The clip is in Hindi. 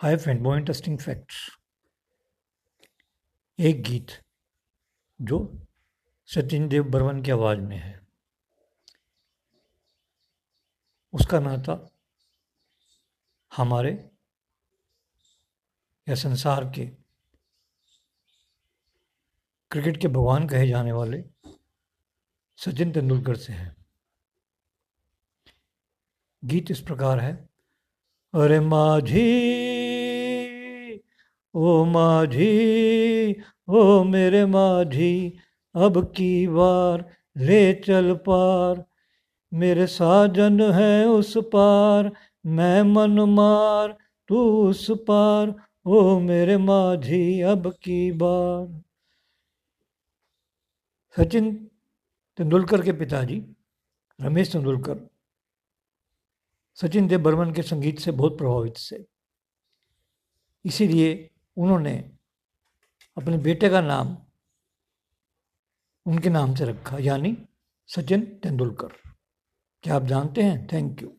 Hi friend more interesting facts एक गीत जो सचिन देव बर्मन की आवाज़ में है। उसका नाता हमारे या संसार के क्रिकेट के भगवान कहे जाने वाले सचिन तेंदुलकर से है। गीत इस प्रकार है, अरे माझी ओ माझी ओ मेरे माझी अब की बार ले चल पार। मेरे साजन है उस पार, मैं मन मार, तू उस पार। ओ मेरे माझी अब की बार। सचिन तेंदुलकर के पिताजी, रमेश तेंदुलकर। सचिन देव बर्मन के संगीत से बहुत प्रभावित थे इसीलिए उन्होंने अपने बेटे का नाम उनके नाम से रखा, यानी सचिन तेंदुलकर। क्या आप जानते हैं? Thank you